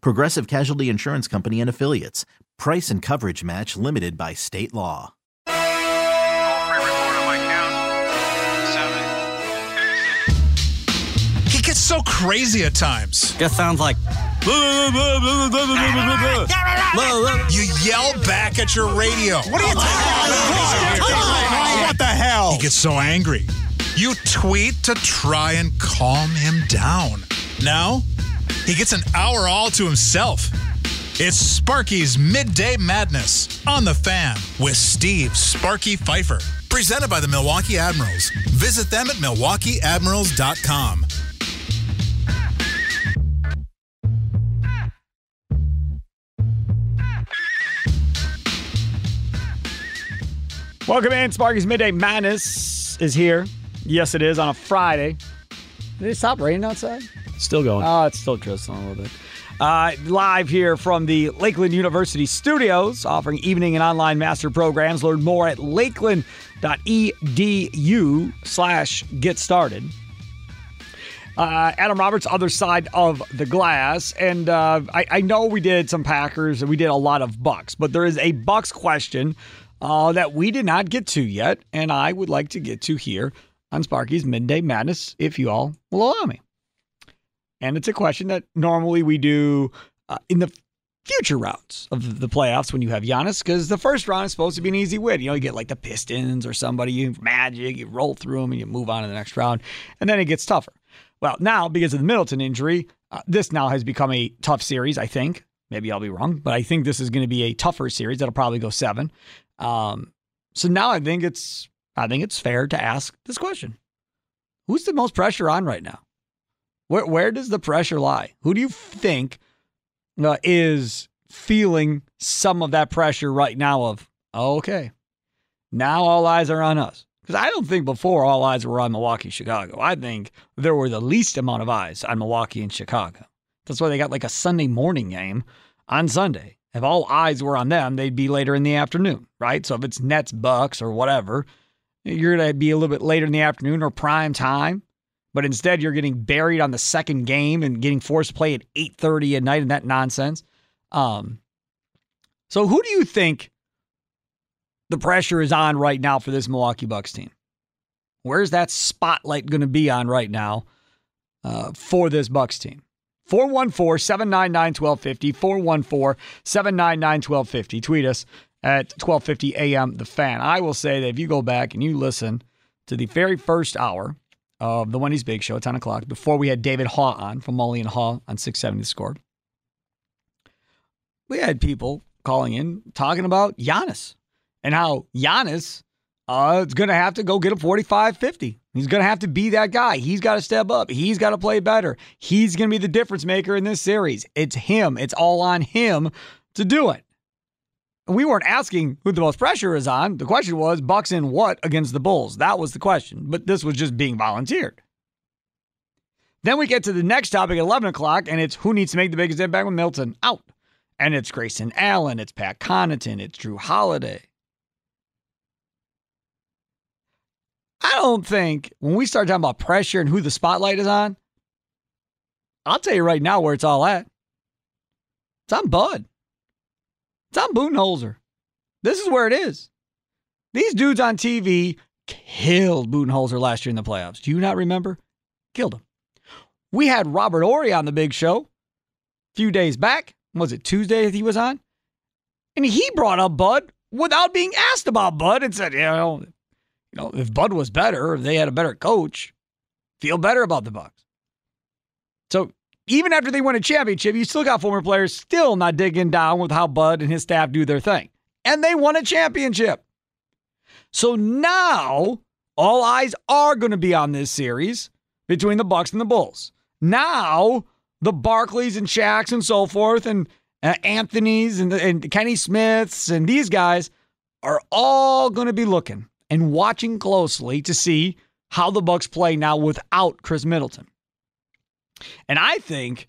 Progressive Casualty Insurance Company and Affiliates. Price and coverage match limited by state law. He gets so crazy at times. Just sounds like. You yell back at your radio. What are you talking about? What the hell? He gets so angry. You tweet to try and calm him down. Now, he gets an hour all to himself. It's Sparky's Midday Madness on the fan with Steve Sparky Pfeiffer. Presented by the Milwaukee Admirals. Visit them at milwaukeeadmirals.com. Welcome in. Sparky's Midday Madness is here. Yes, it is on a Friday. Did it stop raining outside? Still going. Oh, it's still drizzling a little bit. Uh, live here from the Lakeland University studios, offering evening and online master programs. Learn more at lakeland.edu slash get started. Uh, Adam Roberts, other side of the glass, and uh, I, I know we did some Packers and we did a lot of Bucks, but there is a Bucks question uh, that we did not get to yet, and I would like to get to here on Sparky's Midday Madness, if you all will allow me. And it's a question that normally we do uh, in the future rounds of the playoffs when you have Giannis, because the first round is supposed to be an easy win. You know, you get like the Pistons or somebody, you magic, you roll through them and you move on to the next round, and then it gets tougher. Well, now because of the Middleton injury, uh, this now has become a tough series. I think maybe I'll be wrong, but I think this is going to be a tougher series. That'll probably go seven. Um, so now I think it's I think it's fair to ask this question: Who's the most pressure on right now? Where where does the pressure lie? Who do you think uh, is feeling some of that pressure right now? Of okay, now all eyes are on us. Because I don't think before all eyes were on Milwaukee, Chicago. I think there were the least amount of eyes on Milwaukee and Chicago. That's why they got like a Sunday morning game on Sunday. If all eyes were on them, they'd be later in the afternoon, right? So if it's Nets, Bucks, or whatever, you're going to be a little bit later in the afternoon or prime time. But instead, you're getting buried on the second game and getting forced to play at 8:30 at night and that nonsense. Um, so who do you think the pressure is on right now for this Milwaukee Bucks team? Where's that spotlight going to be on right now uh, for this Bucks team? 414 799 1250. 414 799 1250. Tweet us at 1250 AM The Fan. I will say that if you go back and you listen to the very first hour of the Wendy's Big Show at 10 o'clock, before we had David Haugh on from Mully and Haugh on 670 Score, we had people calling in talking about Giannis and how Giannis uh, is going to have to go get a 45 50. He's going to have to be that guy. He's got to step up. He's got to play better. He's going to be the difference maker in this series. It's him. It's all on him to do it. We weren't asking who the most pressure is on. The question was Bucks in what against the Bulls? That was the question. But this was just being volunteered. Then we get to the next topic at 11 o'clock, and it's who needs to make the biggest impact with Middleton out. And it's Grayson Allen, it's Pat Connaughton, it's Jrue Holiday. I don't think when we start talking about pressure and who the spotlight is on, I'll tell you right now where it's all at. It's on Bud. It's on Budenholzer. This is where it is. These dudes on TV killed Budenholzer last year in the playoffs. Do you not remember? Killed him. We had Robert Horry on the big show a few days back. Was it Tuesday that he was on? And he brought up Bud without being asked about Bud and said, you know, you know, if Bud was better, if they had a better coach, feel better about the Bucks. So even after they win a championship, you still got former players still not digging down with how Bud and his staff do their thing. And they won a championship. So now all eyes are going to be on this series between the Bucks and the Bulls. Now the Barkleys and Shaqs and so forth and uh, Anthony's and, and Kenny Smiths and these guys are all going to be looking and watching closely to see how the Bucks play now without Khris Middleton. And I think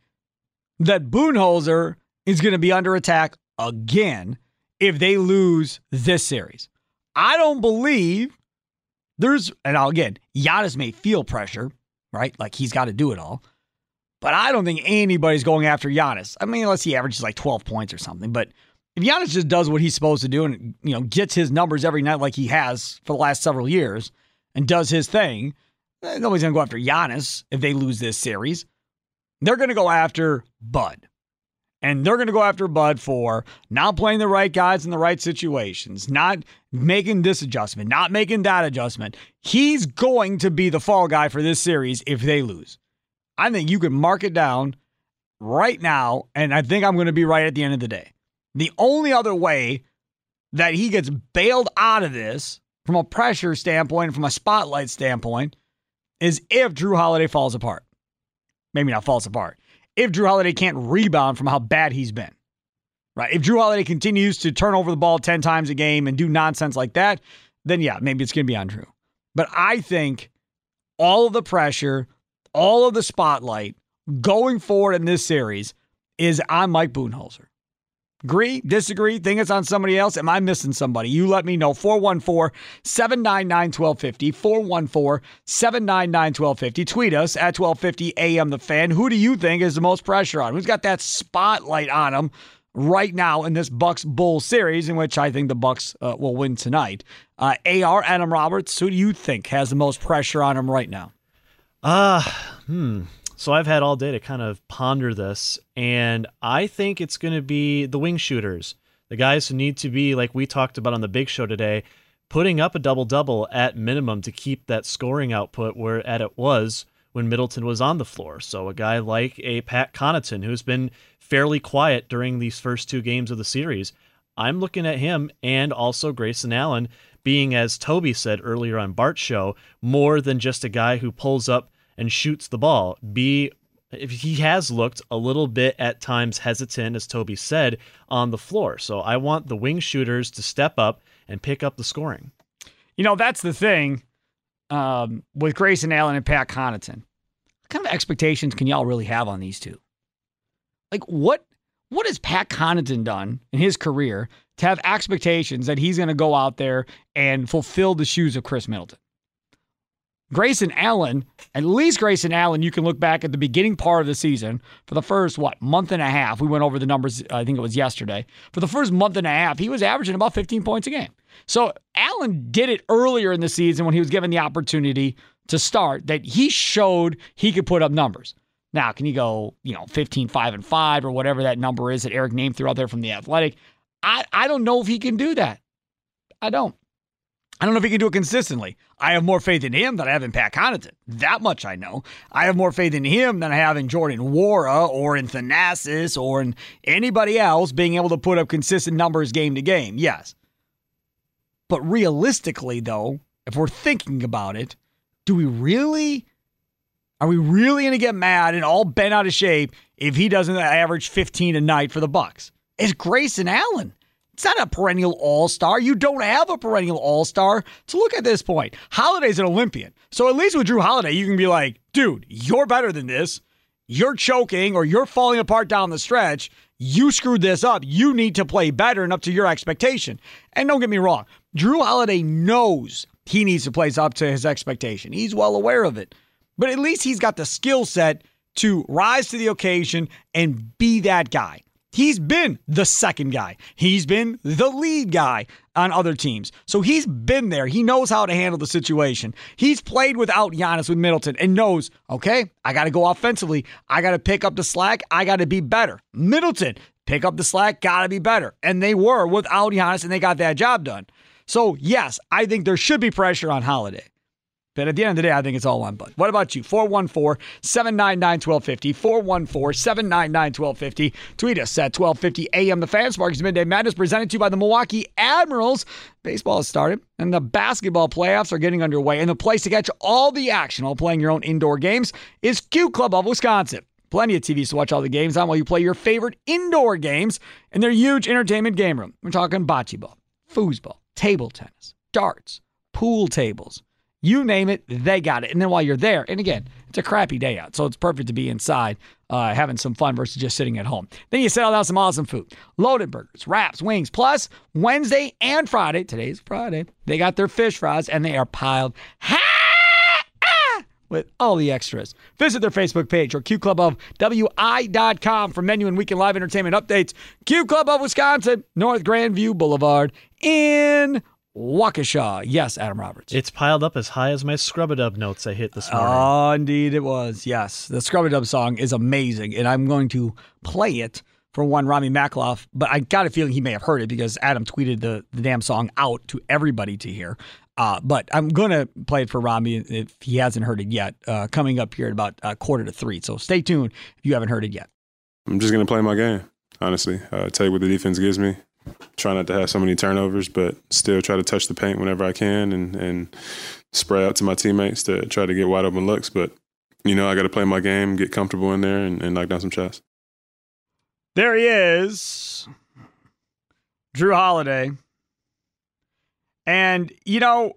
that Budenholzer is going to be under attack again if they lose this series. I don't believe there's, and again, Giannis may feel pressure, right? Like he's got to do it all. But I don't think anybody's going after Giannis. I mean, unless he averages like 12 points or something. But if Giannis just does what he's supposed to do and you know gets his numbers every night like he has for the last several years and does his thing, eh, nobody's gonna go after Giannis if they lose this series. They're gonna go after Bud. And they're going to go after Bud for not playing the right guys in the right situations, not making this adjustment, not making that adjustment. He's going to be the fall guy for this series if they lose. I think you can mark it down right now, and I think I'm going to be right at the end of the day. The only other way that he gets bailed out of this from a pressure standpoint, from a spotlight standpoint, is if Jrue Holiday falls apart. Maybe not falls apart. If Jrue Holiday can't rebound from how bad he's been. Right? If Jrue Holiday continues to turn over the ball 10 times a game and do nonsense like that, then yeah, maybe it's going to be on Jrue. But I think all of the pressure, all of the spotlight going forward in this series is on Mike Budenholzer. Agree, disagree, think it's on somebody else? Am I missing somebody? You let me know. 414 799 1250. 414 799 1250. Tweet us at 1250 AM The Fan. Who do you think is the most pressure on? Who's got that spotlight on him right now in this Bucks Bull series, in which I think the Bucks uh, will win tonight? Uh, AR, Adam Roberts, who do you think has the most pressure on him right now? Uh, hmm. So I've had all day to kind of ponder this, and I think it's going to be the wing shooters, the guys who need to be, like we talked about on the big show today, putting up a double double at minimum to keep that scoring output where at it was when Middleton was on the floor. So a guy like a Pat Connaughton, who's been fairly quiet during these first two games of the series, I'm looking at him and also Grayson Allen being, as Toby said earlier on Bart's show, more than just a guy who pulls up and shoots the ball. B, if he has looked a little bit at times hesitant, as Toby said, on the floor. So I want the wing shooters to step up and pick up the scoring. You know, that's the thing um, with Grayson Allen and Pat Connaughton. What kind of expectations can y'all really have on these two? Like, what what has Pat Connaughton done in his career to have expectations that he's going to go out there and fulfill the shoes of Khris Middleton? Grayson Allen, at least Grayson Allen, you can look back at the beginning part of the season for the first, what, month and a half. We went over the numbers, I think it was yesterday. For the first month and a half, he was averaging about 15 points a game. So Allen did it earlier in the season when he was given the opportunity to start that he showed he could put up numbers. Now, can he go, you know, 15, 5, and 5 or whatever that number is that Eric Nehm through out there from the athletic? I, I don't know if he can do that. I don't. I don't know if he can do it consistently. I have more faith in him than I have in Pat Connaughton. That much I know. I have more faith in him than I have in Jordan Nwora or in Thanasis or in anybody else being able to put up consistent numbers game to game. Yes. But realistically, though, if we're thinking about it, do we really are we really going to get mad and all bent out of shape if he doesn't average 15 a night for the Bucks? It's Grayson Allen. It's not a perennial all star. You don't have a perennial all star. So look at this point. Holiday's an Olympian. So at least with Jrue Holiday, you can be like, dude, you're better than this. You're choking or you're falling apart down the stretch. You screwed this up. You need to play better and up to your expectation. And don't get me wrong, Jrue Holiday knows he needs to play up to his expectation. He's well aware of it. But at least he's got the skill set to rise to the occasion and be that guy. He's been the second guy. He's been the lead guy on other teams. So he's been there. He knows how to handle the situation. He's played without Giannis with Middleton and knows, okay, I got to go offensively. I got to pick up the slack. I got to be better. Middleton pick up the slack, gotta be better. And they were without Giannis, and they got that job done. So, yes, I think there should be pressure on Holiday. But at the end of the day, I think it's all on Bud. What about you? 414 799 1250. 414 799 1250. Tweet us at 1250 AM. The Fan Sparks Midday Madness presented to you by the Milwaukee Admirals. Baseball has started, and the basketball playoffs are getting underway. And the place to catch all the action while playing your own indoor games is Q Club of Wisconsin. Plenty of TVs to watch all the games on while you play your favorite indoor games in their huge entertainment game room. We're talking bocce ball, foosball, table tennis, darts, pool tables you name it, they got it. And then while you're there, and again, it's a crappy day out, so it's perfect to be inside uh, having some fun versus just sitting at home. Then you settle down some awesome food loaded burgers, wraps, wings. Plus, Wednesday and Friday, today's Friday, they got their fish fries and they are piled with all the extras. Visit their Facebook page or Q Club of WI.com for menu and weekend live entertainment updates. Q Club of Wisconsin, North Grandview Boulevard in Waukesha. Yes, Adam Roberts. It's piled up as high as my Scrub-A-Dub notes I hit this morning. Oh, indeed it was. Yes, the Scrub-A-Dub song is amazing, and I'm going to play it for one Rami Makloff, but I got a feeling he may have heard it because Adam tweeted the, the damn song out to everybody to hear. Uh, but I'm going to play it for Rami if he hasn't heard it yet, uh, coming up here at about a quarter to three. So stay tuned if you haven't heard it yet. I'm just going to play my game, honestly. Uh, tell you what the defense gives me try not to have so many turnovers, but still try to touch the paint whenever I can and, and spray out to my teammates to try to get wide open looks. But, you know, I got to play my game, get comfortable in there, and, and knock down some shots. There he is, Jrue Holiday. And, you know,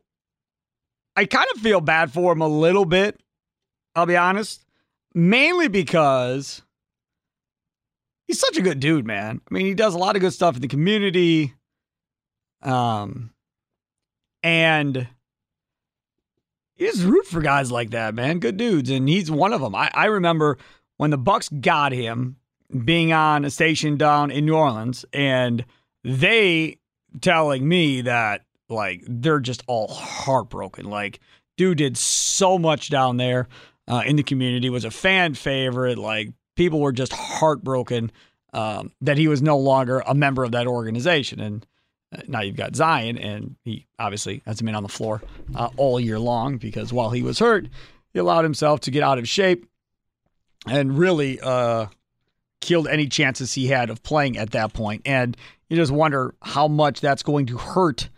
I kind of feel bad for him a little bit, I'll be honest, mainly because he's such a good dude, man. I mean, he does a lot of good stuff in the community. Um, and he just root for guys like that, man. Good dudes, and he's one of them. I, I remember when the Bucks got him being on a station down in New Orleans, and they telling me that like they're just all heartbroken. Like, dude did so much down there uh, in the community, was a fan favorite, like people were just heartbroken um, that he was no longer a member of that organization. And uh, now you've got Zion, and he obviously hasn't been on the floor uh, all year long because while he was hurt, he allowed himself to get out of shape and really uh, killed any chances he had of playing at that point. And you just wonder how much that's going to hurt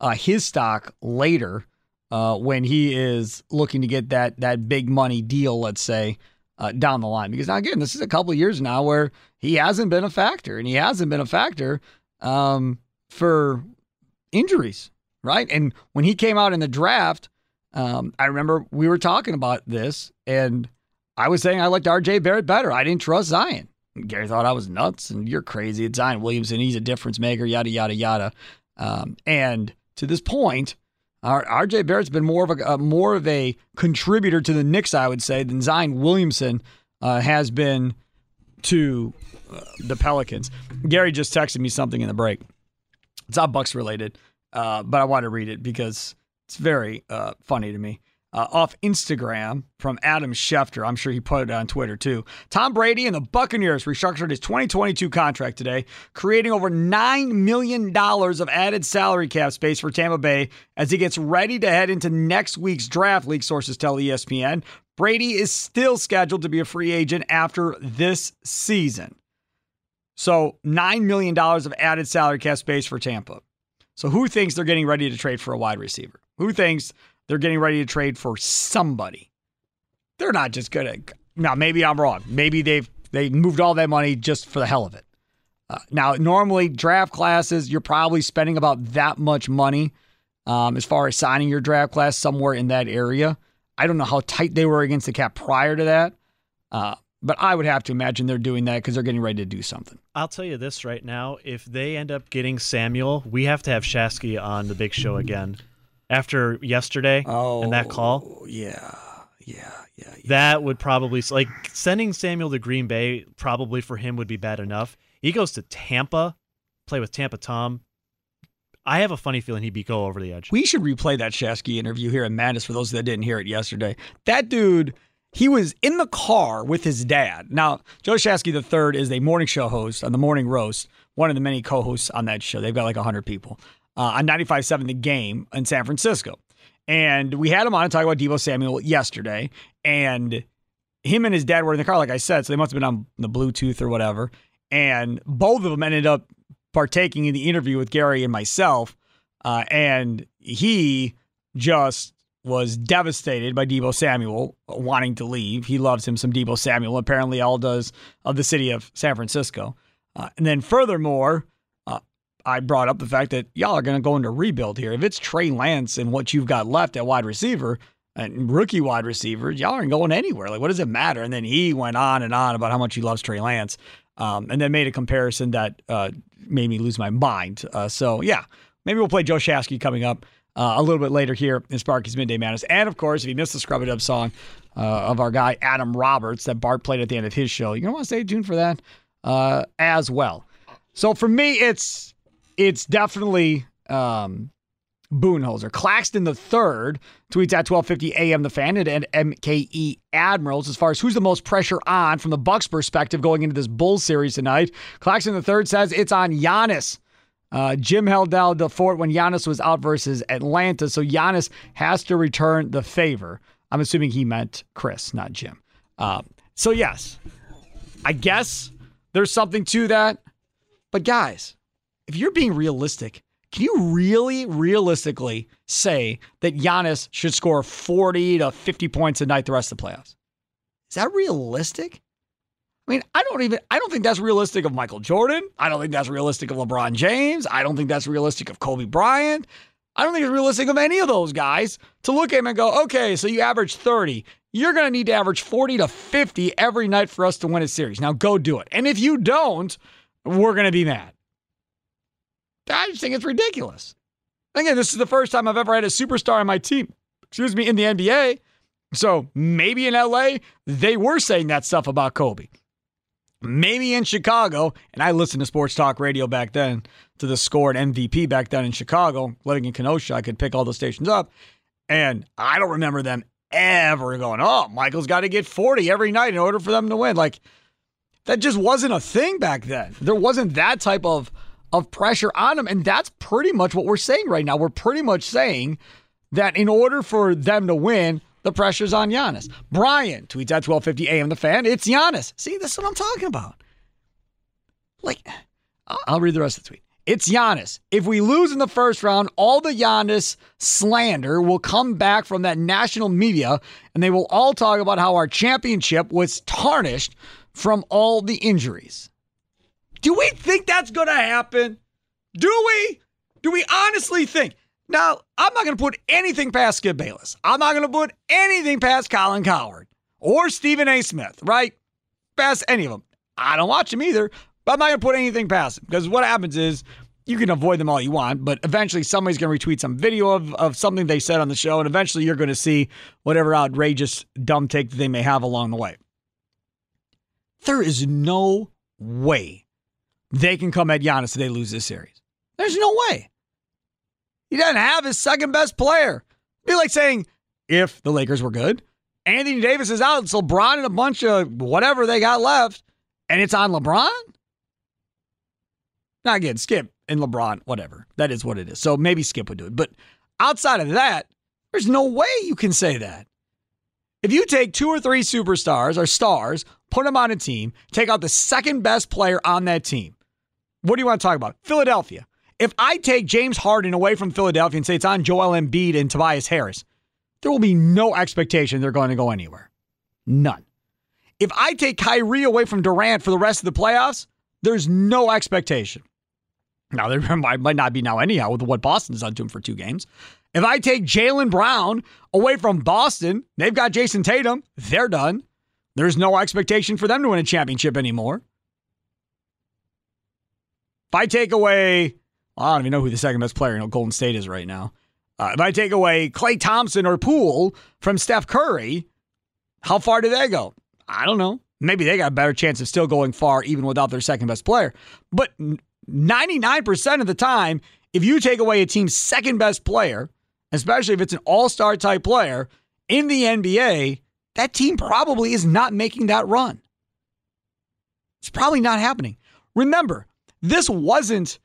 uh, his stock later uh, when he is looking to get that that big money deal, let's say, uh, down the line. Because now, again, this is a couple years now where he hasn't been a factor, and he hasn't been a factor um, for injuries, right? And when he came out in the draft, um, I remember we were talking about this, and I was saying I liked R.J. Barrett better. I didn't trust Zion. Gary thought I was nuts, and you're crazy. It's Zion Williamson. He's a difference maker, yada, yada, yada. Um, and to this point, RJ Barrett's been more of a uh, more of a contributor to the Knicks, I would say, than Zion Williamson uh, has been to uh, the Pelicans. Gary just texted me something in the break. It's not Bucks related, uh, but I want to read it because it's very uh, funny to me uh, off Instagram from Adam Schefter. I'm sure he put it on Twitter too. Tom Brady and the Buccaneers restructured his 2022 contract today, creating over $9 million of added salary cap space for Tampa Bay as he gets ready to head into next week's draft, league sources tell ESPN. Brady is still scheduled to be a free agent after this season. So, $9 million of added salary cap space for Tampa. So, who thinks they're getting ready to trade for a wide receiver? Who thinks they're getting ready to trade for somebody. They're not just gonna. Now, maybe I'm wrong. Maybe they've they moved all that money just for the hell of it. Uh, now, normally draft classes, you're probably spending about that much money um, as far as signing your draft class somewhere in that area. I don't know how tight they were against the cap prior to that, uh, but I would have to imagine they're doing that because they're getting ready to do something. I'll tell you this right now: if they end up getting Samuel, we have to have Shasky on the big show again after yesterday oh, and that call. Oh, yeah, yeah, yeah, yeah. That would probably like sending Samuel to Green Bay. Probably for him would be bad enough. He goes to Tampa, play with Tampa Tom. I have a funny feeling he'd be go over the edge. We should replay that Shasky interview here in Madness for those that didn't hear it yesterday. That dude he was in the car with his dad. Now, Joe Shasky III is a morning show host on the Morning Roast, one of the many co-hosts on that show. They've got like 100 people uh, on 95.7 The Game in San Francisco. And we had him on to talk about Deebo Samuel yesterday. And him and his dad were in the car, like I said, so they must have been on the Bluetooth or whatever. And both of them ended up partaking in the interview with Gary and myself. Uh, and he just was devastated by Deebo Samuel wanting to leave. He loves him some Deebo Samuel. Apparently, all does of the city of San Francisco. Uh, and then, furthermore, I brought up the fact that y'all are going to go into rebuild here. If it's Trey Lance and what you've got left at wide receiver and rookie wide receivers, y'all aren't going anywhere. Like, what does it matter? And then he went on and on about how much he loves Trey Lance, um, and then made a comparison that uh, made me lose my mind. Uh, so, yeah, maybe we'll play Joe Shasky coming up uh, a little bit later here in Sparky's Midday Madness. And of course, if you missed the Scrub It Up song uh, of our guy Adam Roberts that Bart played at the end of his show, you're gonna want to stay tuned for that uh, as well. So for me, it's it's definitely um, Budenholzer. Claxton the third tweets at 12:50 a.m. The Fan and MKE Admirals as far as who's the most pressure on from the Bucks perspective going into this Bulls series tonight. Claxton the third says it's on Giannis. Uh, Jim held down the fort when Giannis was out versus Atlanta, so Giannis has to return the favor. I'm assuming he meant Khris, not Jim. Uh, so yes, I guess there's something to that. But guys, if you're being realistic, can you really realistically say that Giannis should score 40 to 50 points a night the rest of the playoffs? Is that realistic? I mean, I don't even I don't think that's realistic of Michael Jordan. I don't think that's realistic of LeBron James. I don't think that's realistic of Kobe Bryant. I don't think it's realistic of any of those guys to look at him and go, okay, so you average 30. You're going to need to average 40 to 50 every night for us to win a series. Now go do it. And if you don't, we're going to be mad. I just think it's ridiculous. Again, this is the first time I've ever had a superstar on my team, excuse me, in the NBA. So maybe in LA, they were saying that stuff about Kobe maybe in Chicago, and I listened to sports talk radio back then to the score and MVP back then in Chicago, living in Kenosha, I could pick all the stations up. And I don't remember them ever going, oh, Michael's got to get 40 every night in order for them to win. Like, that just wasn't a thing back then. There wasn't that type of, of pressure on them. And that's pretty much what we're saying right now. We're pretty much saying that in order for them to win, the pressure's on Giannis. Brian tweets at 12:50 a.m. The fan. It's Giannis. See, this is what I'm talking about. Like, I'll read the rest of the tweet. It's Giannis. If we lose in the first round, all the Giannis slander will come back from that national media, and they will all talk about how our championship was tarnished from all the injuries. Do we think that's going to happen? Do we? Do we honestly think? Now, I'm not going to put anything past Skip Bayless. I'm not going to put anything past Colin Cowherd or Stephen A. Smith, right? Past any of them. I don't watch them either, but I'm not going to put anything past them because what happens is you can avoid them all you want, but eventually somebody's going to retweet some video of, of something they said on the show, and eventually you're going to see whatever outrageous dumb take that they may have along the way. There is no way they can come at Giannis if they lose this series. There's no way. He doesn't have his second best player. It'd be like saying, if the Lakers were good, Anthony Davis is out, it's LeBron and a bunch of whatever they got left, and it's on LeBron? Now, again, Skip and LeBron, whatever. That is what it is. So maybe Skip would do it. But outside of that, there's no way you can say that. If you take two or three superstars or stars, put them on a team, take out the second best player on that team, what do you want to talk about? Philadelphia. If I take James Harden away from Philadelphia and say it's on Joel Embiid and Tobias Harris, there will be no expectation they're going to go anywhere. None. If I take Kyrie away from Durant for the rest of the playoffs, there's no expectation. Now, there might, not be now, anyhow, with what Boston's done to him for two games. If I take Jaylen Brown away from Boston, they've got Jayson Tatum, they're done. There's no expectation for them to win a championship anymore. If I take away I don't even know who the second best player in Golden State is right now. Uh, if I take away Klay Thompson or Poole from Steph Curry, how far do they go? I don't know. Maybe they got a better chance of still going far even without their second best player. But 99% of the time, if you take away a team's second best player, especially if it's an all star type player in the NBA, that team probably is not making that run. It's probably not happening. Remember, this wasn't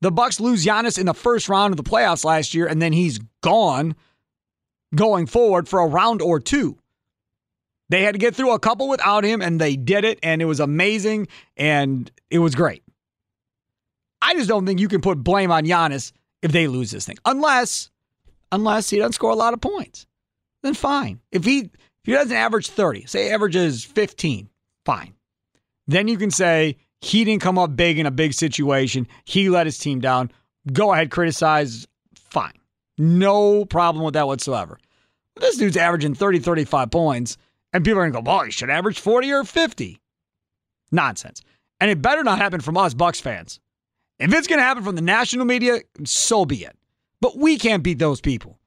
the Bucks lose Giannis in the first round of the playoffs last year and then he's gone going forward for a round or two. They had to get through a couple without him and they did it and it was amazing and it was great. I just don't think you can put blame on Giannis if they lose this thing. Unless unless he doesn't score a lot of points. Then fine. If he if he doesn't average 30, say averages 15, fine. Then you can say he didn't come up big in a big situation. He let his team down. Go ahead, criticize. Fine. No problem with that whatsoever. This dude's averaging 30, 35 points, and people are going to go, well, he should average 40 or 50. Nonsense. And it better not happen from us Bucks fans. If it's going to happen from the national media, so be it. But we can't beat those people.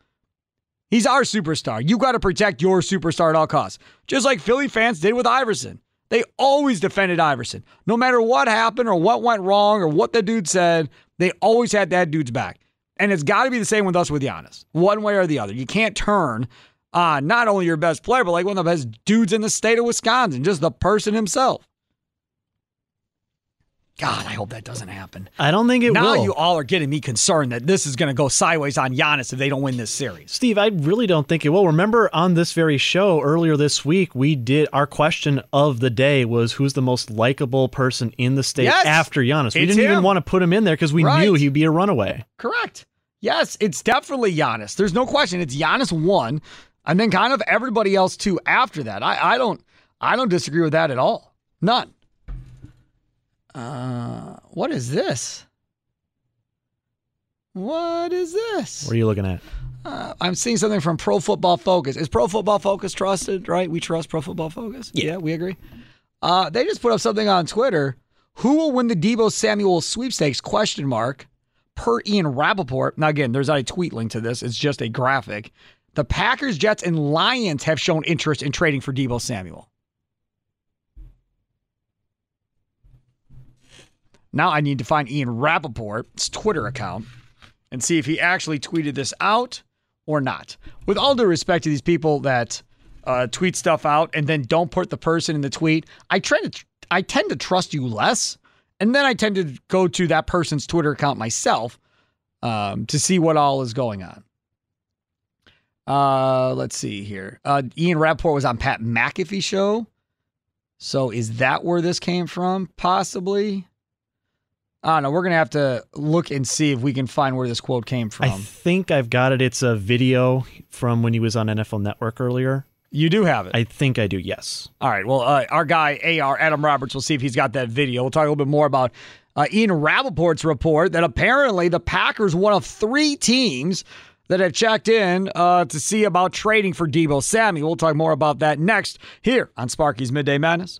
He's our superstar. You got to protect your superstar at all costs, just like Philly fans did with Iverson. They always defended Iverson. No matter what happened or what went wrong or what the dude said, they always had that dude's back. And it's got to be the same with us with Giannis, one way or the other. You can't turn on not only your best player, but like one of the best dudes in the state of Wisconsin, just the person himself. God, I hope that doesn't happen. I don't think it now will. Now you all are getting me concerned that this is going to go sideways on Giannis if they don't win this series. Steve, I really don't think it will. Remember on this very show earlier this week, we did our question of the day was who's the most likable person in the state yes, after Giannis. We didn't him. even want to put him in there because we Right. knew he'd be a runaway. Correct. Yes, it's definitely Giannis. There's no question. It's Giannis one, and then kind of everybody else too after that. I, I don't I don't disagree with that at all. None. Uh, what is this? What is this? What are you looking at? Uh, I'm seeing something from Pro Football Focus. Is Pro Football Focus trusted? Right? We trust Pro Football Focus. Yeah, we agree. Uh, they just put up something on Twitter. Who will win the Deebo Samuel sweepstakes? Question mark. Per Ian Rapoport. Now again, there's not a tweet link to this. It's just a graphic. The Packers, Jets, and Lions have shown interest in trading for Deebo Samuel. Now I need to find Ian Rapoport's Twitter account and see if he actually tweeted this out or not. With all due respect to these people that uh, tweet stuff out and then don't put the person in the tweet, I tend to I tend to trust you less, and then I tend to go to that person's Twitter account myself um, to see what all is going on. Uh, let's see here. Uh, Ian Rapoport was on Pat McAfee show. So is that where this came from? Possibly. I don't know. We're gonna have to look and see if we can find where this quote came from. I think I've got it. It's a video from when he was on NFL Network earlier. you do have it. I think I do, yes. All right. Well, uh, our guy AR Adam Roberts. We'll see if he's got that video. We'll talk a little bit more about uh, Ian Rapoport's report that apparently the Packers one of three teams that have checked in uh, to see about trading for Deebo Samuel. We'll talk more about that next here on Sparky's Midday Madness.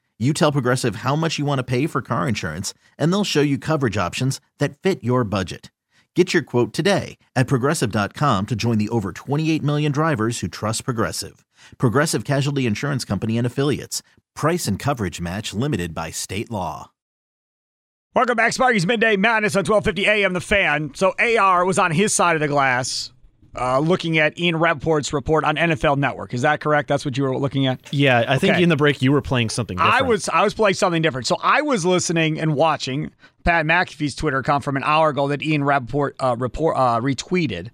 You tell Progressive how much you want to pay for car insurance, and they'll show you coverage options that fit your budget. Get your quote today at progressive.com to join the over 28 million drivers who trust Progressive. Progressive Casualty Insurance Company and Affiliates. Price and coverage match limited by state law. Welcome back, Sparky's Midday Madness on 1250 AM The Fan. So AR was on his side of the glass uh, looking at Ian Rapoport's report on NFL Network. Is that correct? That's what you were looking at? Yeah, I think Okay. in the break you were playing something different. I was I was playing something different. So I was listening and watching Pat McAfee's Twitter account from an hour ago that Ian Rapoport uh, report uh, retweeted.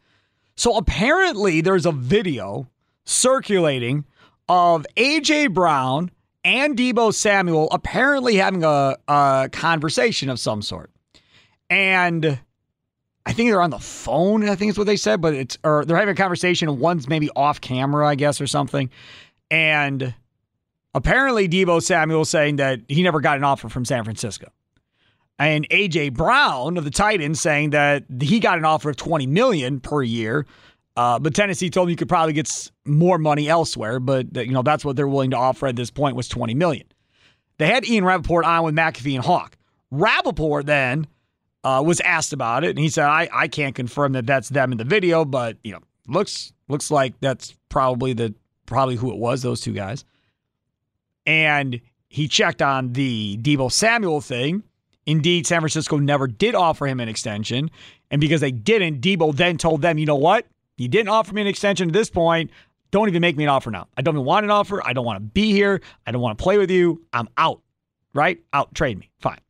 So apparently there's a video circulating of AJ Brown and Deebo Samuel apparently having a, a conversation of some sort. And I think they're on the phone, I think is what they said, but it's or they're having a conversation one's maybe off camera, I guess, or something. And apparently Deebo Samuel saying that he never got an offer from San Francisco. And AJ Brown of the Titans saying that he got an offer of 20 million per year. Uh, but Tennessee told him you could probably get more money elsewhere, but you know that's what they're willing to offer at this point was 20 million. They had Ian Rapoport on with McAfee and Hawk. Rapoport then uh, was asked about it, and he said, "I I can't confirm that that's them in the video, but you know looks looks like that's probably the probably who it was, those two guys." And he checked on the Deebo Samuel thing. Indeed, San Francisco never did offer him an extension, and because they didn't, Deebo then told them, "You know what? You didn't offer me an extension at this point." Don't even make me an offer now. I don't even want an offer. I don't want to be here. I don't want to play with you. I'm out. Right? Out. Trade me. Fine.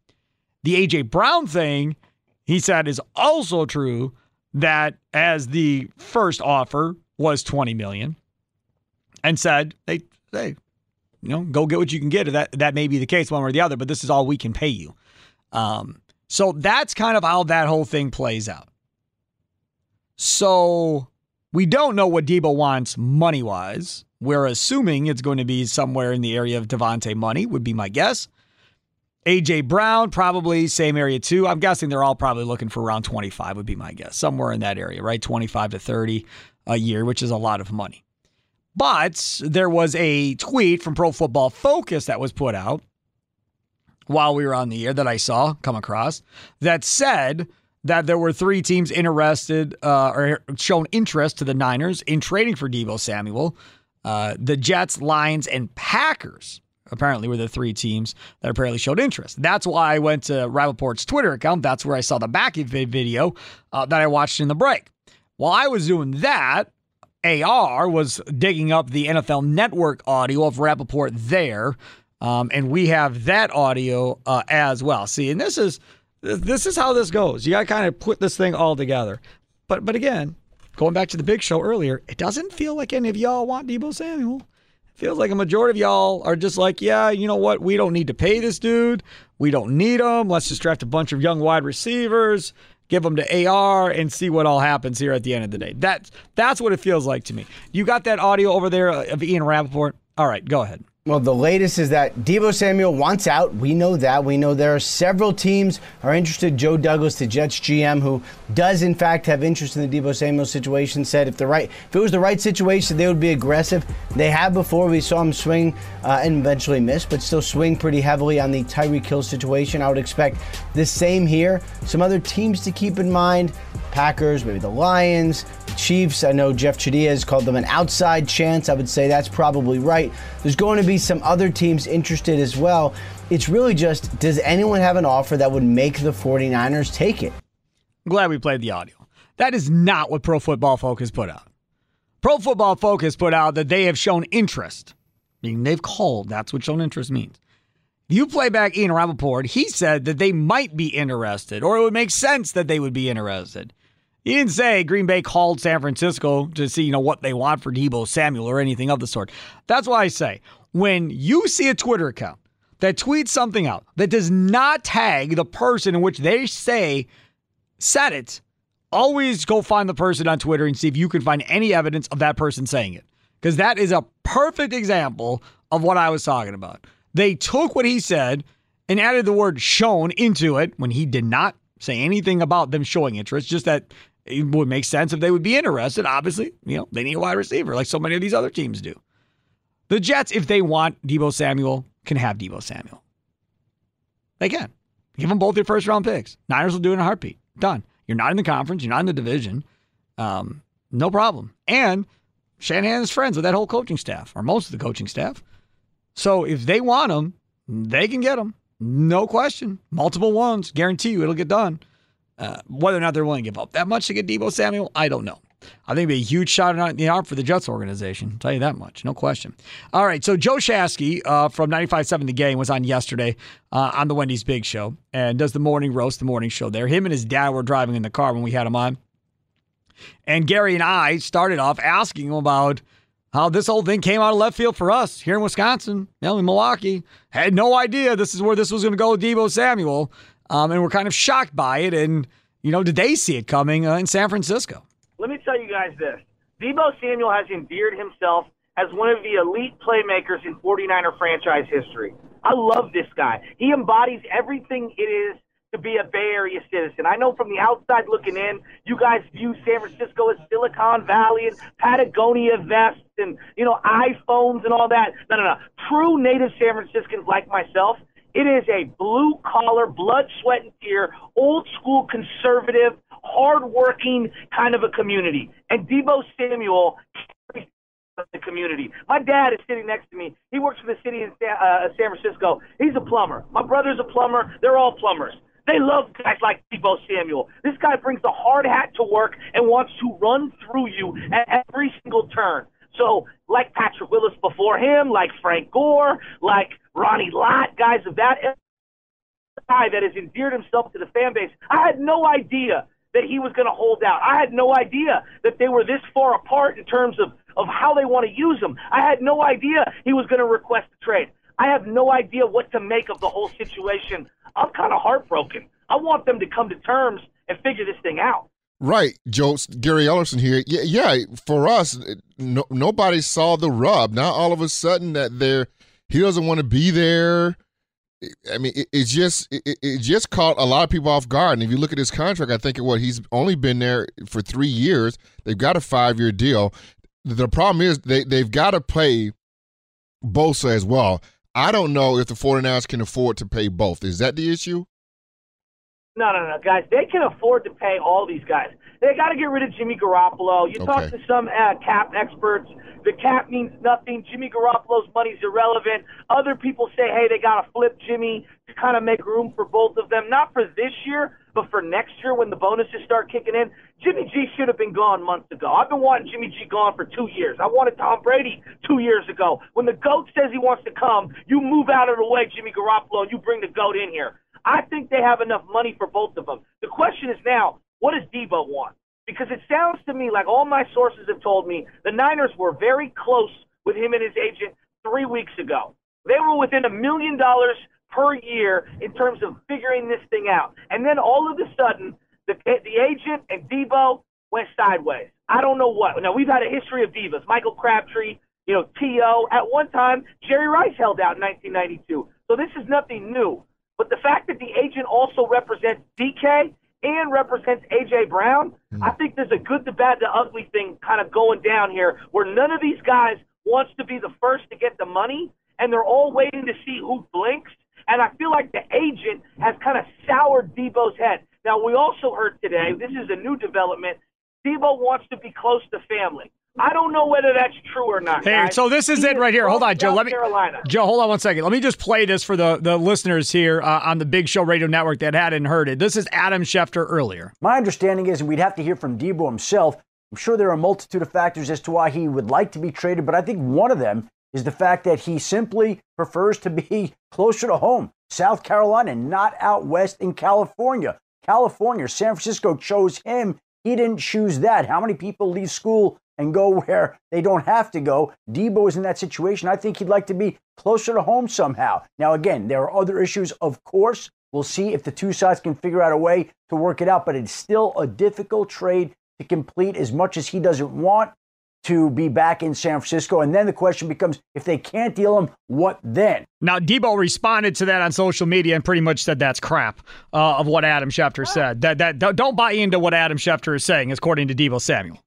The AJ Brown thing, he said, is also true that as the first offer was 20 million and said, they hey, you know, go get what you can get. That that may be the case one way or the other, but this is all we can pay you. Um, so that's kind of how that whole thing plays out. So we don't know what Deebo wants money wise. We're assuming it's going to be somewhere in the area of Davante money, would be my guess. AJ Brown, probably same area too. I'm guessing they're all probably looking for around 25, would be my guess. Somewhere in that area, right? 25 to 30 a year, which is a lot of money. But there was a tweet from Pro Football Focus that was put out while we were on the air that I saw come across that said that there were three teams interested uh, or shown interest to the Niners in trading for Deebo Samuel. Uh, the Jets, Lions, and Packers apparently were the three teams that apparently showed interest. That's why I went to Rapoport's Twitter account. That's where I saw the back video uh, that I watched in the break. While I was doing that, AR was digging up the NFL Network audio of Rapoport there, um, and we have that audio uh, as well. See, and this is this is how this goes. You got to kind of put this thing all together. But but again, going back to the big show earlier, it doesn't feel like any of y'all want Deebo Samuel. Feels like a majority of y'all are just like, yeah, you know what? We don't need to pay this dude. We don't need him. Let's just draft a bunch of young wide receivers, give them to AR, and see what all happens here at the end of the day. That's that's what it feels like to me. You got that audio over there of Ian Rapoport? All right, go ahead. Well, the latest is that Deebo Samuel wants out. We know that. We know there are several teams are interested. Joe Douglas, the Jets GM, who does in fact have interest in the Deebo Samuel situation, said if the right if it was the right situation, they would be aggressive. They have before. We saw him swing uh, and eventually miss, but still swing pretty heavily on the Tyreek Hill situation. I would expect the same here. Some other teams to keep in mind: Packers, maybe the Lions, Chiefs. I know Jeff Chadiha has called them an outside chance. I would say that's probably right. There's going to be some other teams interested as well. It's really just does anyone have an offer that would make the 49ers take it? I'm glad we played the audio. That is not what Pro Football Focus put out. Pro Football Focus put out that they have shown interest. Meaning they've called. That's what shown interest means. You play back Ian Rapoport, he said that they might be interested, or it would make sense that they would be interested. He didn't say Green Bay called San Francisco to see, you know, what they want for Deebo Samuel or anything of the sort. That's why I say when you see a Twitter account that tweets something out that does not tag the person in which they say said it, always go find the person on Twitter and see if you can find any evidence of that person saying it. Because that is a perfect example of what I was talking about. They took what he said and added the word shown into it when he did not say anything about them showing interest, just that it would make sense if they would be interested. Obviously, you know, they need a wide receiver like so many of these other teams do. The Jets, if they want Deebo Samuel, can have Deebo Samuel. They can. Give them both your first round picks. Niners will do it in a heartbeat. Done. You're not in the conference. You're not in the division. Um, no problem. And Shanahan is friends with that whole coaching staff, or most of the coaching staff. So if they want them, they can get them. No question. Multiple ones. Guarantee you it'll get done. Uh, whether or not they're willing to give up that much to get Deebo Samuel, I don't know. I think it'd be a huge shot in the arm for the Jets organization. I'll tell you that much, no question. All right, so Joe Shasky uh, from 95.7 The Game was on yesterday uh, on the Wendy's Big Show and does the morning roast, the morning show there. Him and his dad were driving in the car when we had him on. And Gary and I started off asking him about how this whole thing came out of left field for us here in Wisconsin, you know, in Milwaukee. Had no idea this is where this was going to go with Deebo Samuel. Um, and we're kind of shocked by it. And, you know, did they see it coming uh, in San Francisco? Let me tell you guys this. Deebo Samuel has endeared himself as one of the elite playmakers in 49er franchise history. I love this guy. He embodies everything it is to be a Bay Area citizen. I know from the outside looking in, you guys view San Francisco as Silicon Valley and Patagonia vests and, you know, iPhones and all that. No, no, no. True native San Franciscans like myself, it is a blue collar, blood, sweat, and tear, old school conservative, hardworking kind of a community. And Deebo Samuel the community. My dad is sitting next to me. He works for the city of San, uh, San Francisco. He's a plumber. My brother's a plumber. They're all plumbers. They love guys like Deebo Samuel. This guy brings a hard hat to work and wants to run through you at every single turn. So, like Patrick Willis before him, like Frank Gore, like Ronnie Lott, guys of that guy that has endeared himself to the fan base. I had no idea that he was going to hold out. I had no idea that they were this far apart in terms of, of how they want to use him. I had no idea he was going to request a trade. I have no idea what to make of the whole situation. I'm kind of heartbroken. I want them to come to terms and figure this thing out. Right, Joe. Gary Ellerson here. Yeah, yeah. For us, no, nobody saw the rub. Now all of a sudden that there, he doesn't want to be there. I mean, it, just it, it, just caught a lot of people off guard. And if you look at his contract, I think what he's only been there for three years. They've got a five year deal. The problem is they they've got to pay Bosa as well. I don't know if the 49ers can afford to pay both. Is that the issue? No, no, no, guys. They can afford to pay all these guys. They got to get rid of Jimmy Garoppolo. You okay. talk to some uh, cap experts. The cap means nothing. Jimmy Garoppolo's money's irrelevant. Other people say, hey, they got to flip Jimmy to kind of make room for both of them. Not for this year, but for next year when the bonuses start kicking in. Jimmy G should have been gone months ago. I've been wanting Jimmy G gone for two years. I wanted Tom Brady two years ago. When the GOAT says he wants to come, you move out of the way, Jimmy Garoppolo, and you bring the GOAT in here. I think they have enough money for both of them. The question is now, what does Deebo want? Because it sounds to me like all my sources have told me the Niners were very close with him and his agent three weeks ago. They were within a million dollars per year in terms of figuring this thing out. And then all of a sudden, the, the agent and Deebo went sideways. I don't know what. Now, we've had a history of divas. Michael Crabtree, you know, T.O. At one time, Jerry Rice held out in 1992. So this is nothing new. But the fact that the agent also represents DK and represents A.J. Brown, mm-hmm. I think there's a good, the bad, the ugly thing kind of going down here where none of these guys wants to be the first to get the money, and they're all waiting to see who blinks and I feel like the agent has kind of soured Deebo's head. Now, we also heard today, this is a new development, Deebo wants to be close to family. I don't know whether that's true or not. Hey, guys. so this is he it right here. Hold on, Joe. South Let me, Carolina. Joe, hold on one second. Let me just play this for the, the listeners here uh, on the Big Show Radio Network that hadn't heard it. This is Adam Schefter earlier. My understanding is, and we'd have to hear from Deebo himself. I'm sure there are a multitude of factors as to why he would like to be traded, but I think one of them is the fact that he simply prefers to be closer to home. South Carolina, not out west in California. California, San Francisco chose him. He didn't choose that. How many people leave school and go where they don't have to go? Deebo is in that situation. I think he'd like to be closer to home somehow. Now, again, there are other issues, of course. We'll see if the two sides can figure out a way to work it out, but it's still a difficult trade to complete as much as he doesn't want to be back in San Francisco. And then the question becomes if they can't deal him, what then? Now, Deebo responded to that on social media and pretty much said that's crap uh, of what Adam Schefter said. That, that Don't buy into what Adam Schefter is saying, according to Deebo Samuel.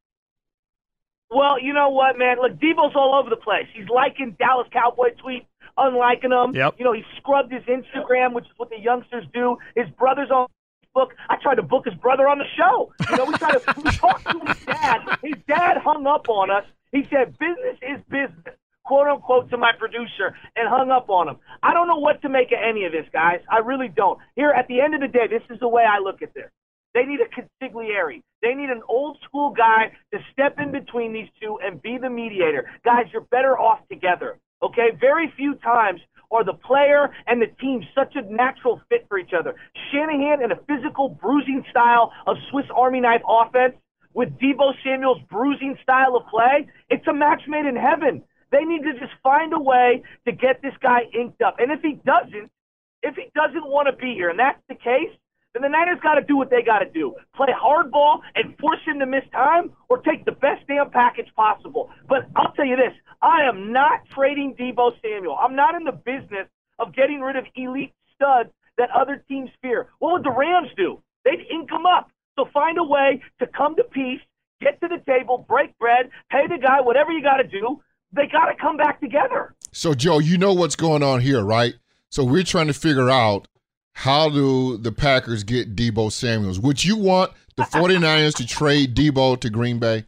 Well, you know what, man? Look, Deebo's all over the place. He's liking Dallas Cowboy tweets, unliking them. Yep. You know, he scrubbed his Instagram, which is what the youngsters do. His brother's on book. I tried to book his brother on the show. You know, we tried to we talked to his dad. His dad hung up on us. He said, "Business is business. quote unquote, to my producer and hung up on him. I don't know what to make of any of this, guys. I really don't. Here, at the end of the day, this is the way I look at this. They need a consigliere. They need an old school guy to step in between these two and be the mediator. Guys, you're better off together. Okay? Very few times are the player and the team such a natural fit for each other. Shanahan in a physical bruising style of Swiss Army knife offense with Deebo Samuel's bruising style of play, it's a match made in heaven. They need to just find a way to get this guy inked up. And if he doesn't, if he doesn't want to be here, and that's the case, then the Niners got to do what they got to do: play hardball and force him to miss time, or take the best damn package possible. But I'll tell you this: I am not trading Deebo Samuel. I'm not in the business of getting rid of elite studs that other teams fear. What would the Rams do? They'd ink him up. So find a way to come to peace, get to the table, break bread, pay the guy whatever you got to do. They got to come back together. So, Joe, you know what's going on here, right? So we're trying to figure out how do the Packers get Deebo Samuels? Would you want the 49ers to trade Deebo to Green Bay?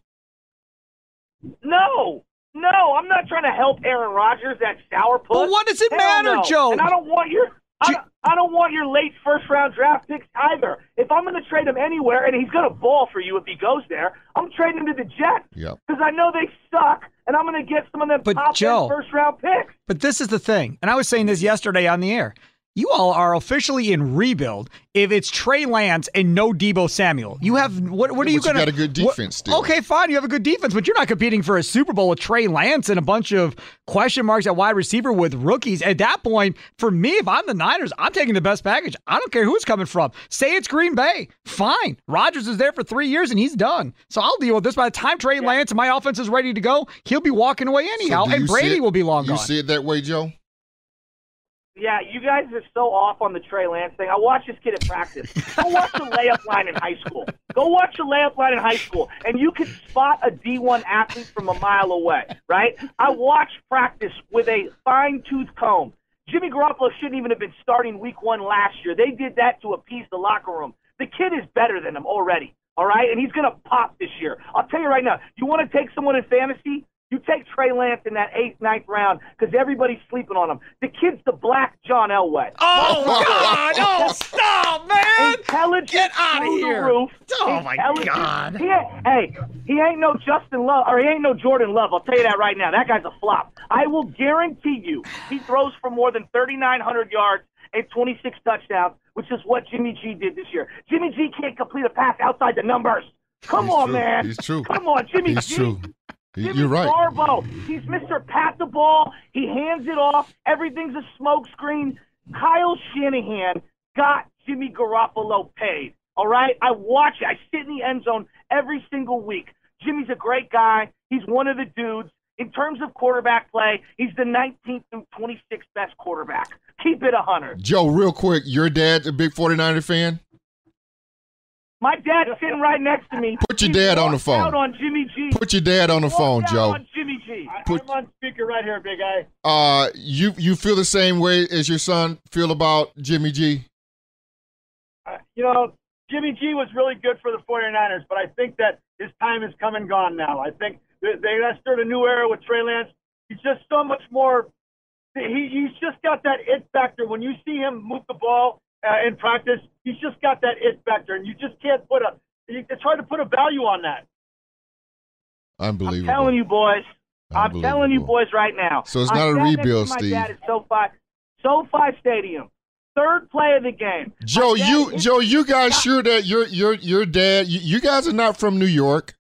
No. No, I'm not trying to help Aaron Rodgers, that sourpuss. But what does it Hell matter, no. Joe? And I don't want your I don't, I don't want your late first round draft picks either. If I'm going to trade him anywhere, and he's going to ball for you if he goes there, I'm trading him to the Jets Yep. because I know they suck, and I'm going to get some of them But, top Joe- first round picks. But this is the thing, and I was saying this yesterday on the air. You all are officially in rebuild if it's Trey Lance and no Deebo Samuel. You have what? What are Yeah, you but you going got a good defense still. Okay, fine. You have a good defense, but you're not competing for a Super Bowl with Trey Lance and a bunch of question marks at wide receiver with rookies. At that point, for me, if I'm the Niners, I'm taking the best package. I don't care who it's coming from. Say it's Green Bay, fine. Rodgers is there for three years and he's done. So I'll deal with this. By the time Trey Lance and my offense is ready to go, he'll be walking away anyhow, So and Brady it- will be long You gone. You see it that way, Joe? Yeah, you guys are so off on the Trey Lance thing. I watched this kid at practice. Go watch the layup line in high school. Go watch the layup line in high school, and you can spot a D1 athlete from a mile away, right? I watched practice with a fine tooth comb. Jimmy Garoppolo shouldn't even have been starting week one last year. They did that to appease the locker room. The kid is better than him already, all right? And he's going to pop this year. I'll tell you right now, you want to take someone in fantasy? You take Trey Lance in that eighth, ninth round because everybody's sleeping on him. The kid's the black John Elway. Oh, God. Oh, stop, man. Intelligent Get outta through the here. roof. Oh, my God. He ain't, hey, he ain't no Justin Love, or he ain't no Jordan Love. I'll tell you that right now. That guy's a flop. I will guarantee you he throws for more than 3,900 yards and 26 touchdowns, which is what Jimmy G did this year. Jimmy G can't complete a pass outside the numbers. Come He's on, true. man. He's true. Come on, Jimmy He's G. true. Jimmy You're right. Garbo. He's Mr. Pat the ball. He hands it off. Everything's a smokescreen. Kyle Shanahan got Jimmy Garoppolo paid. All right? I watch it. I sit in the end zone every single week. Jimmy's a great guy. He's one of the dudes. In terms of quarterback play, he's the 19th through 26th best quarterback. Keep it a hundred. Joe, real quick, your dad's a big 49er fan? My dad's sitting right next to me. Put your He dad on the phone. Out on Jimmy G. Put your dad on the Walked phone, out Joe. On Jimmy G. Put- I'm on speaker right here, big guy. Uh, you you feel the same way as your son feel about Jimmy G? Uh, you know, Jimmy G was really good for the 49ers, but I think that his time has come and gone now. I think they, they let's a new era with Trey Lance. He's just so much more. He, he's just got that it factor. When you see him move the ball uh, in practice, he's just got that it factor, and you just can't put a. It's hard to put a value on that. Unbelievable. I'm telling you, boys. I'm telling you, boys, right now. So it's I not a sat next to rebuild, my Steve. Dad at SoFi, SoFi Stadium. Third play of the game. Joe, you is- Joe, you guys sure that your your your dad? You, you guys are not from New York.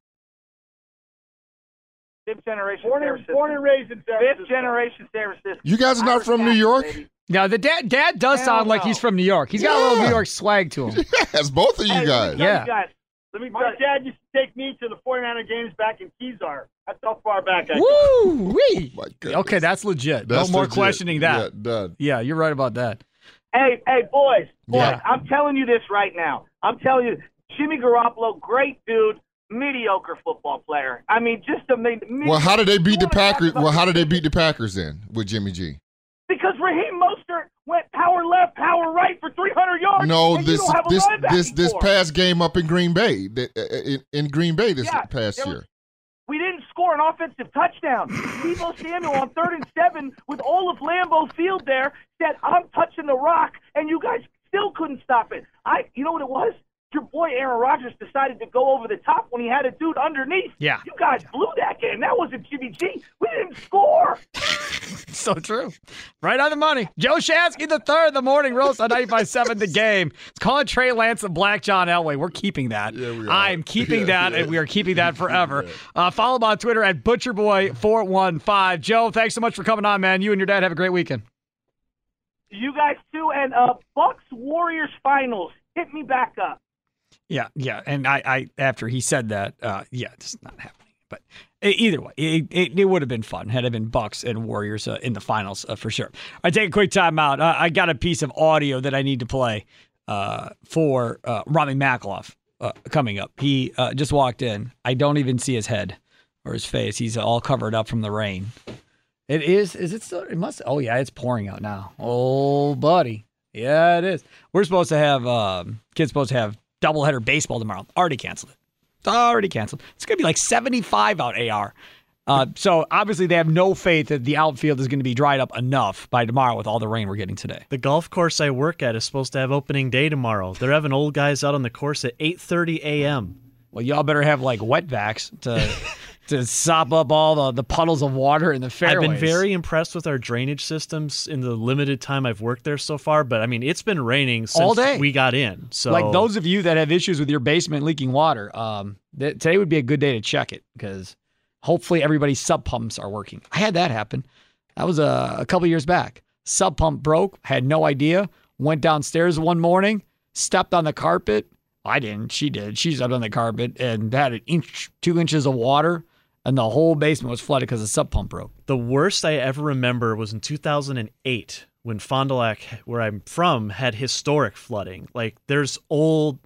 Fifth generation Born San and, Francisco. born and raised in San Fifth generation San Francisco. You guys are not Irish from New York. baby. No, the dad dad does Hell sound like he's from New York. He's got a little Yeah. New York swag to him. Yes, both of you Hey, guys. Let me tell Yeah. you guys. Let me tell My you. dad used to take me to the 49er games back in Kezar. That's how far back I go. Woo wee. Oh, my goodness. Okay, that's legit. That's no more legit. questioning that. Yeah, done. Yeah, you're right about that. Hey, hey, boys, boys, Yeah. I'm telling you this right now. I'm telling you, Jimmy Garoppolo, great dude, mediocre football player. I mean, just a me- Well, how did they beat the You wanna talk Packers? Well, how did they beat the Packers then with Jimmy G? Because Raheem Mostert went power left, power right for 300 yards. No, this don't have a this this this past game up in Green Bay, uh, in, in Green Bay this Yeah, past was- year. We didn't score an offensive touchdown. Deebo Samuel on third and seven with all of Lambeau Field there said, "I'm touching the rock," and you guys still couldn't stop it. I, you know what it was? Your boy Aaron Rodgers decided to go over the top when he had a dude underneath. Yeah. You guys blew that game. That wasn't Jimmy G. We didn't score. so true. Right on the money. Joe Shasky the third, the morning roast on 95.7 The Game. It's calling Trey Lance and Black John Elway. We're keeping that. Yeah, we are. I'm keeping Yeah, that, yeah. and we are keeping that forever. Uh, follow him on Twitter at ButcherBoy415. Joe, thanks so much for coming on, man. You and your dad have a great weekend. You guys too, and uh, Bucks Warriors finals. Hit me back up. Yeah, yeah. And I, I after he said that, uh, yeah, it's not happening. But either way, it, it, it would have been fun had it been Bucks and Warriors uh, in the finals uh, for sure. I take a quick time out. I got a piece of audio that I need to play uh, for uh, Rami Makloff uh, coming up. He just walked in. I don't even see his head or his face. He's all covered up from the rain. It is. Is it still? It must. Oh yeah, it's pouring out now. Oh buddy, yeah, it is. We're supposed to have. Um, kids supposed to have doubleheader baseball tomorrow. Already canceled it. Already canceled. It's gonna be like seventy-five out. Ar. Uh, so obviously they have no faith that the outfield is going to be dried up enough by tomorrow with all the rain we're getting today. The golf course I work at is supposed to have opening day tomorrow. They're having old guys out on the course at 8:30 a.m. Well, y'all better have like wetbacks to to sop up all the, the puddles of water in the fairways. I've been very impressed with our drainage systems in the limited time I've worked there so far. But I mean, it's been raining since All day. we got in. So like those of you that have issues with your basement leaking water, um, th- today would be a good day to check it because hopefully everybody's sub pumps are working. I had that happen. That was a, a couple years back. Sub pump broke. Had no idea. Went downstairs one morning, stepped on the carpet. I didn't. She did. She stepped on the carpet and had an inch, two inches of water, and the whole basement was flooded because the sub pump broke. The worst I ever remember was in 2008 when Fond du Lac, where I'm from, had historic flooding. Like there's old,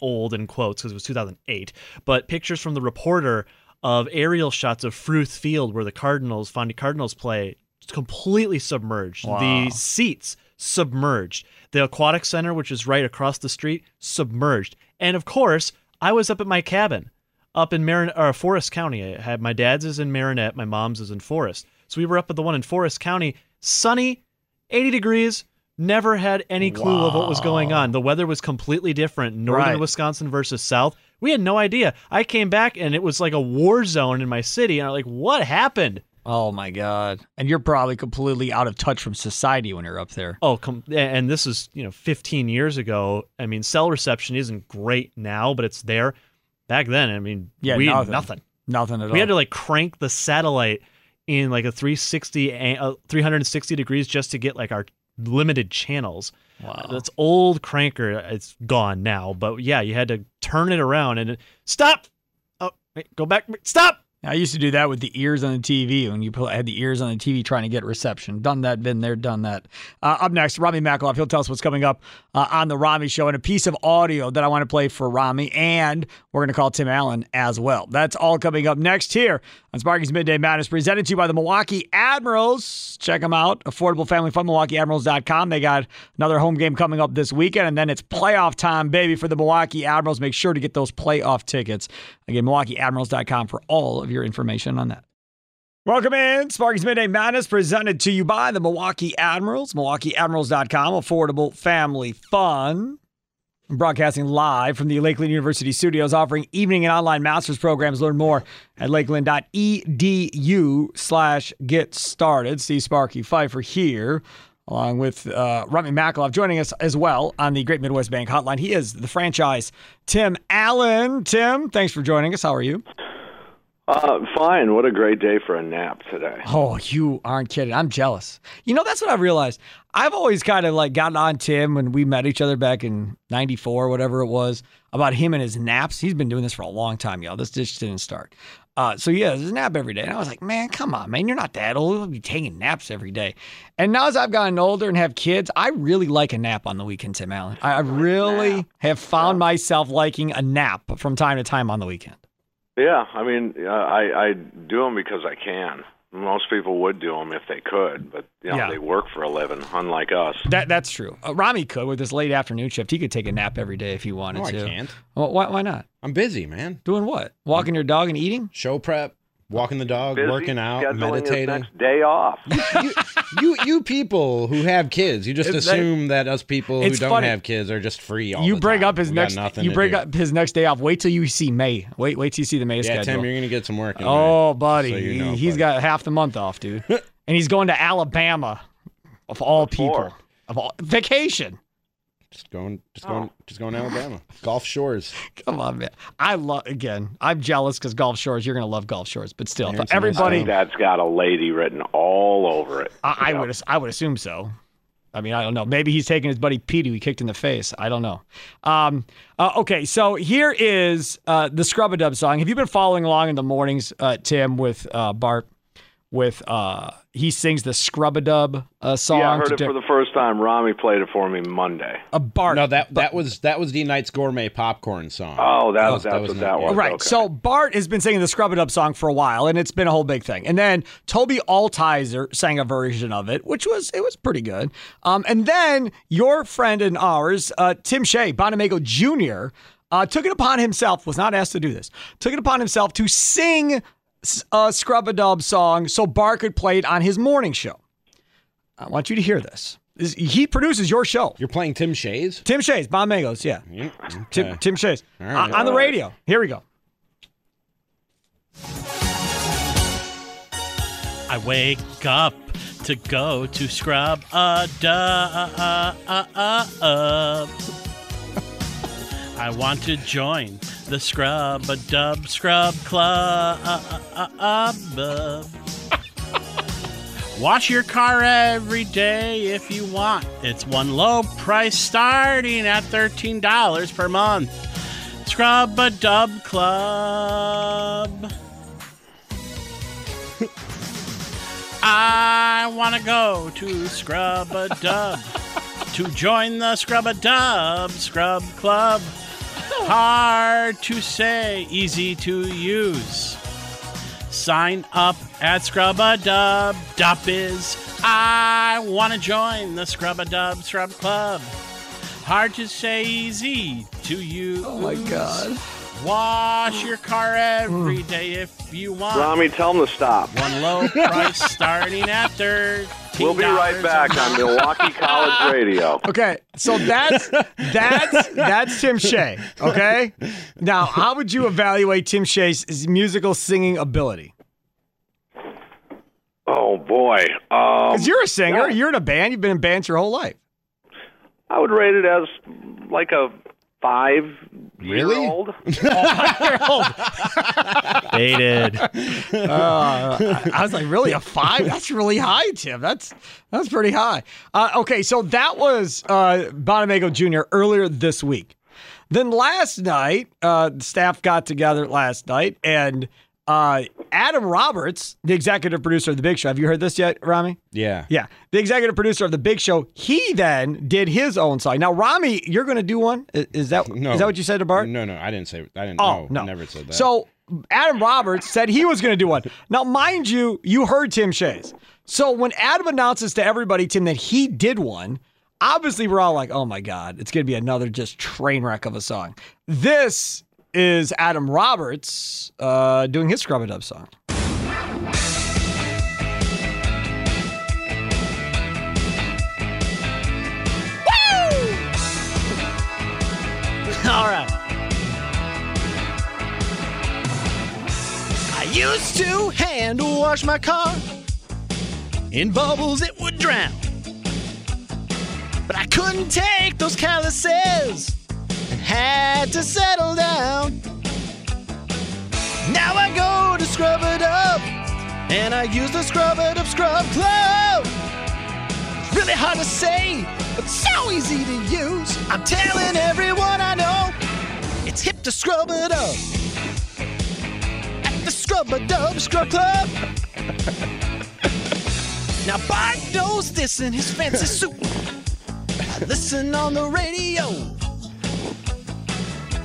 old in quotes because it was 2008, but pictures from the reporter of aerial shots of Fruth Field where the Cardinals, Fondy Cardinals play, completely submerged. Wow. The seats submerged. The aquatic center, which is right across the street, submerged. And of course, I was up at my cabin up in Marin or Forest County. I had my dad's is in Marinette, my mom's is in Forest. So we were up at the one in Forest County, sunny, 80 degrees. Never had any clue of what was going on. The weather was completely different. Northern Right. Wisconsin versus South. We had no idea. I came back and it was like a war zone in my city. And I'm like, what happened? Oh my god! And you're probably completely out of touch from society when you're up there. Oh, com- and this is you know 15 years ago. I mean, cell reception isn't great now, but it's there. Back then, I mean, Yeah, we nothing. had nothing. Nothing at all. We had to like crank the satellite in like a 360, uh, 360 degrees just to get like our limited channels. Wow. That's old cranker. It's gone now, but yeah, you had to turn it around and it, stop. Oh, wait, go back. Stop. I used to do that with the ears on the TV when you had the ears on the TV trying to get reception. Done that, been there, done that. Uh, up next, Rami Makaloff. He'll tell us what's coming up uh, on the Rami Show and a piece of audio that I want to play for Rami, and we're going to call Tim Allen as well. That's all coming up next here on Sparky's Midday Madness, presented to you by the Milwaukee Admirals. Check them out. Affordable Family Fun, MilwaukeeAdmirals.com. They got another home game coming up this weekend, and then it's playoff time, baby, for the Milwaukee Admirals. Make sure to get those playoff tickets. Again, MilwaukeeAdmirals.com for all of your information on that. Welcome in. Sparky's Midday Madness presented to you by the Milwaukee Admirals, MilwaukeeAdmirals.com. Affordable family fun. I'm broadcasting live from the Lakeland University studios, offering evening and online master's programs. Learn more at lakeland.edu slash get started. Steve Sparky Pfeiffer here, along with uh, Rami Makaloff, joining us as well on the Great Midwest Bank Hotline. He is the franchise Tim Allen. Tim, thanks for joining us. How are you? Uh, fine. What a great day for a nap today. Oh, you aren't kidding. I'm jealous. You know, that's what I've realized. I've always kind of like gotten on Tim when we met each other back in 94, whatever it was, about him and his naps. He's been doing this for a long time, y'all. This just didn't start. Uh, so yeah, there's a nap every day. And I was like, man, come on, man. You're not that old. You'll be taking naps every day. And now as I've gotten older and have kids, I really like a nap on the weekend, Tim Allen. I I really have found myself liking a nap from time to time on the weekend. Yeah, I mean, uh, I I do them because I can. Most people would do them if they could, but you know Yeah. they work for a living, unlike us. That that's true. Uh, Rami could with this late afternoon shift. He could take a nap every day if he wanted No, I can't. Well, why, why not? I'm busy, man. Doing what? Walking your dog and eating? Show prep, walking the dog, Busy working out, meditating. next day off. you, you you people who have kids, you just It's assume that us people who don't funny. have kids are just free all you the bring time. up his We next. nothing You to bring do. up his next day off. Wait till you see May. Wait, wait till you see the May Yeah, schedule. Tim, you're gonna get some work. In Oh, May. buddy, So you know, he, has buddy. got half the month off, dude, and he's going to Alabama, of all people, of all vacation. Just going, just going, just going to Alabama. Gulf Shores. Come on, man. I love again. I'm jealous because Gulf Shores. You're gonna love Gulf Shores, but still, Yeah, it's for a nice everybody, That's got a lady written all over it. I, I would I would assume so. I mean, I don't know. Maybe he's taking his buddy Pete, who he kicked in the face. I don't know. Um, uh, okay, so here is uh, the Scrub a Dub song. Have you been following along in the mornings, uh, Tim, with uh, Bart? With uh, he sings the Scrub a Dub uh, song. Yeah, I heard it di- for the first time. Rami played it for me Monday. a Bart. No, that that was that was D Knight's gourmet popcorn song. Oh, that That was was- that was what that yeah. was. Right. Okay. So Bart has been singing the Scrub It Up song for a while, and it's been a whole big thing. And then Toby Altizer sang a version of it, which was it was pretty good. Um, and then your friend and ours, uh, Tim Shea, Bonamago Jr., uh, took it upon himself, was not asked to do this, took it upon himself to sing s- a Scrub a Dub song so Bart could play it on his morning show. I want you to hear this. This- He produces your show. You're playing Tim Shays. Tim Shays, Bonamagos, yeah. Tim, Okay. Tim Shays. All right. Uh, on the radio. Here we go. I wake up to go to scrub a dub. I want to join the scrub a dub scrub club. Uh, uh, uh, um, um. Wash your car every day if you want. It's one low price starting at $13 per month. Scrub a dub club. I want to go to Scrub a Dub to join the Scrub a Dub Scrub Club. Hard to say, easy to use. Sign up at scrubadub.biz. I want to join the Scrub a Dub Scrub Club. Hard to say, easy to use. Oh my God. Wash your car every hmm. day if you want. Rami, tell him to stop. One low price starting at thirteen. We'll be right back on Milwaukee College Radio. Okay, so that's that's that's Tim Shea. Okay, now how would you evaluate Tim Shea's musical singing ability? Oh boy, um, Because you're a singer, you're in a band, you've been in bands your whole life. I would rate it as like a five Really? year old. Dated. Uh, I I was like, really a five? That's really high, Tim. That's that's pretty high. Uh, okay, so that was uh, Bonamago Jr. earlier this week. Then last night, uh, the staff got together last night, and uh, Adam Roberts, the executive producer of The Big Show. Have you heard this yet, Rami? Yeah. Yeah, the executive producer of The Big Show. He then did his own song. Now, Rami, you're going to do one. Is that No. is that what you said to Bart? No, no, I didn't say. I didn't. Oh, no, no. never said that. So Adam Roberts said he was going to do one. Now, mind you, you heard Tim Shays. So when Adam announces to everybody, Tim, that he did one, obviously we're all like, oh my God, it's going to be another just train wreck of a song. This is Adam Roberts uh, doing his Scrub a Dub song. All right. I used to hand wash my car. In bubbles it would drown. But I couldn't take those calluses had to settle down. Now I go to scrub it up and I use the scrub it up scrub club. Really hard to say, but so easy to use. I'm telling everyone I know it's hip to scrub it up at the Scrub a Dub Scrub Club. now Bart knows this in his fancy suit. I listen on the radio,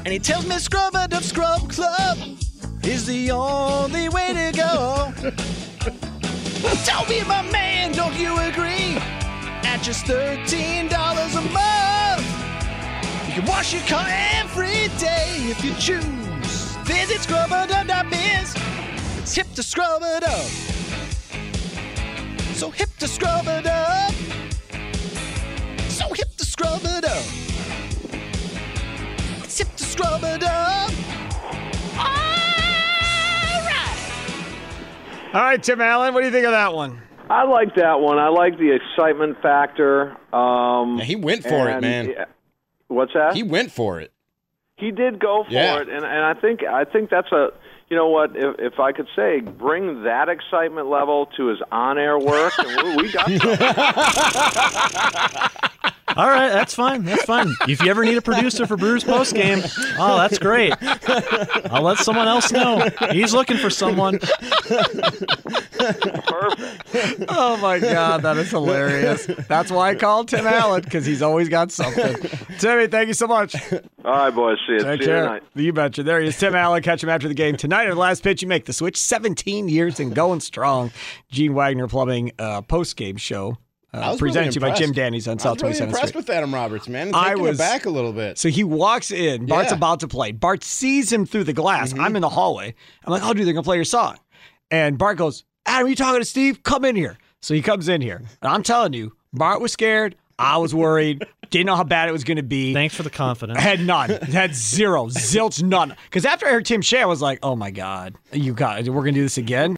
and he tells me Scrub a Dub Scrub Club is the only way to go. Tell me, my man, don't you agree? At just $13 a month, you can wash your car every day if you choose. Visit scrubadub.biz. It's hip to scrub it up. So hip to scrub scrub it up. All right, Tim Allen, what do you think of that one? I like that one. I like the excitement factor. Um, Yeah, he went for it, man. yeah. What's that? He went for it. He did go for Yeah. it, and and I think I think that's a you know what if if I could say bring that excitement level to his on air work, and we, we got All right, that's fine. That's fine. If you ever need a producer for Brewers post game, oh, that's great. I'll let someone else know. He's looking for someone. Perfect. Oh my God, that is hilarious. That's why I called Tim Allen because he's always got something. Timmy, thank you so much. All right, boys. See you. Take see you care. tonight. You betcha. There he is, Tim Allen. Catch him after the game tonight. At the last pitch, you make the switch. 17 years and going strong. Gene Wagner Plumbing uh, post game show. I Uh, was presented really to you by. Jim Danny's on I South was really impressed Street. with Adam Roberts, man. I was- back a little bit. So he walks in. Bart's Yeah. about to play. Bart sees him through the glass. Mm-hmm. I'm in the hallway. I'm like, oh, dude, they're going to play your song. And Bart goes, Adam, are you talking to Steve? Come in here. So he comes in here. And I'm telling you, Bart was scared. I was worried. Didn't know how bad it was going to be. Thanks for the confidence. I had none. Had zero. Zilch none. Because after I heard Tim Shea, I was like, oh my God, you got We're going to do this again?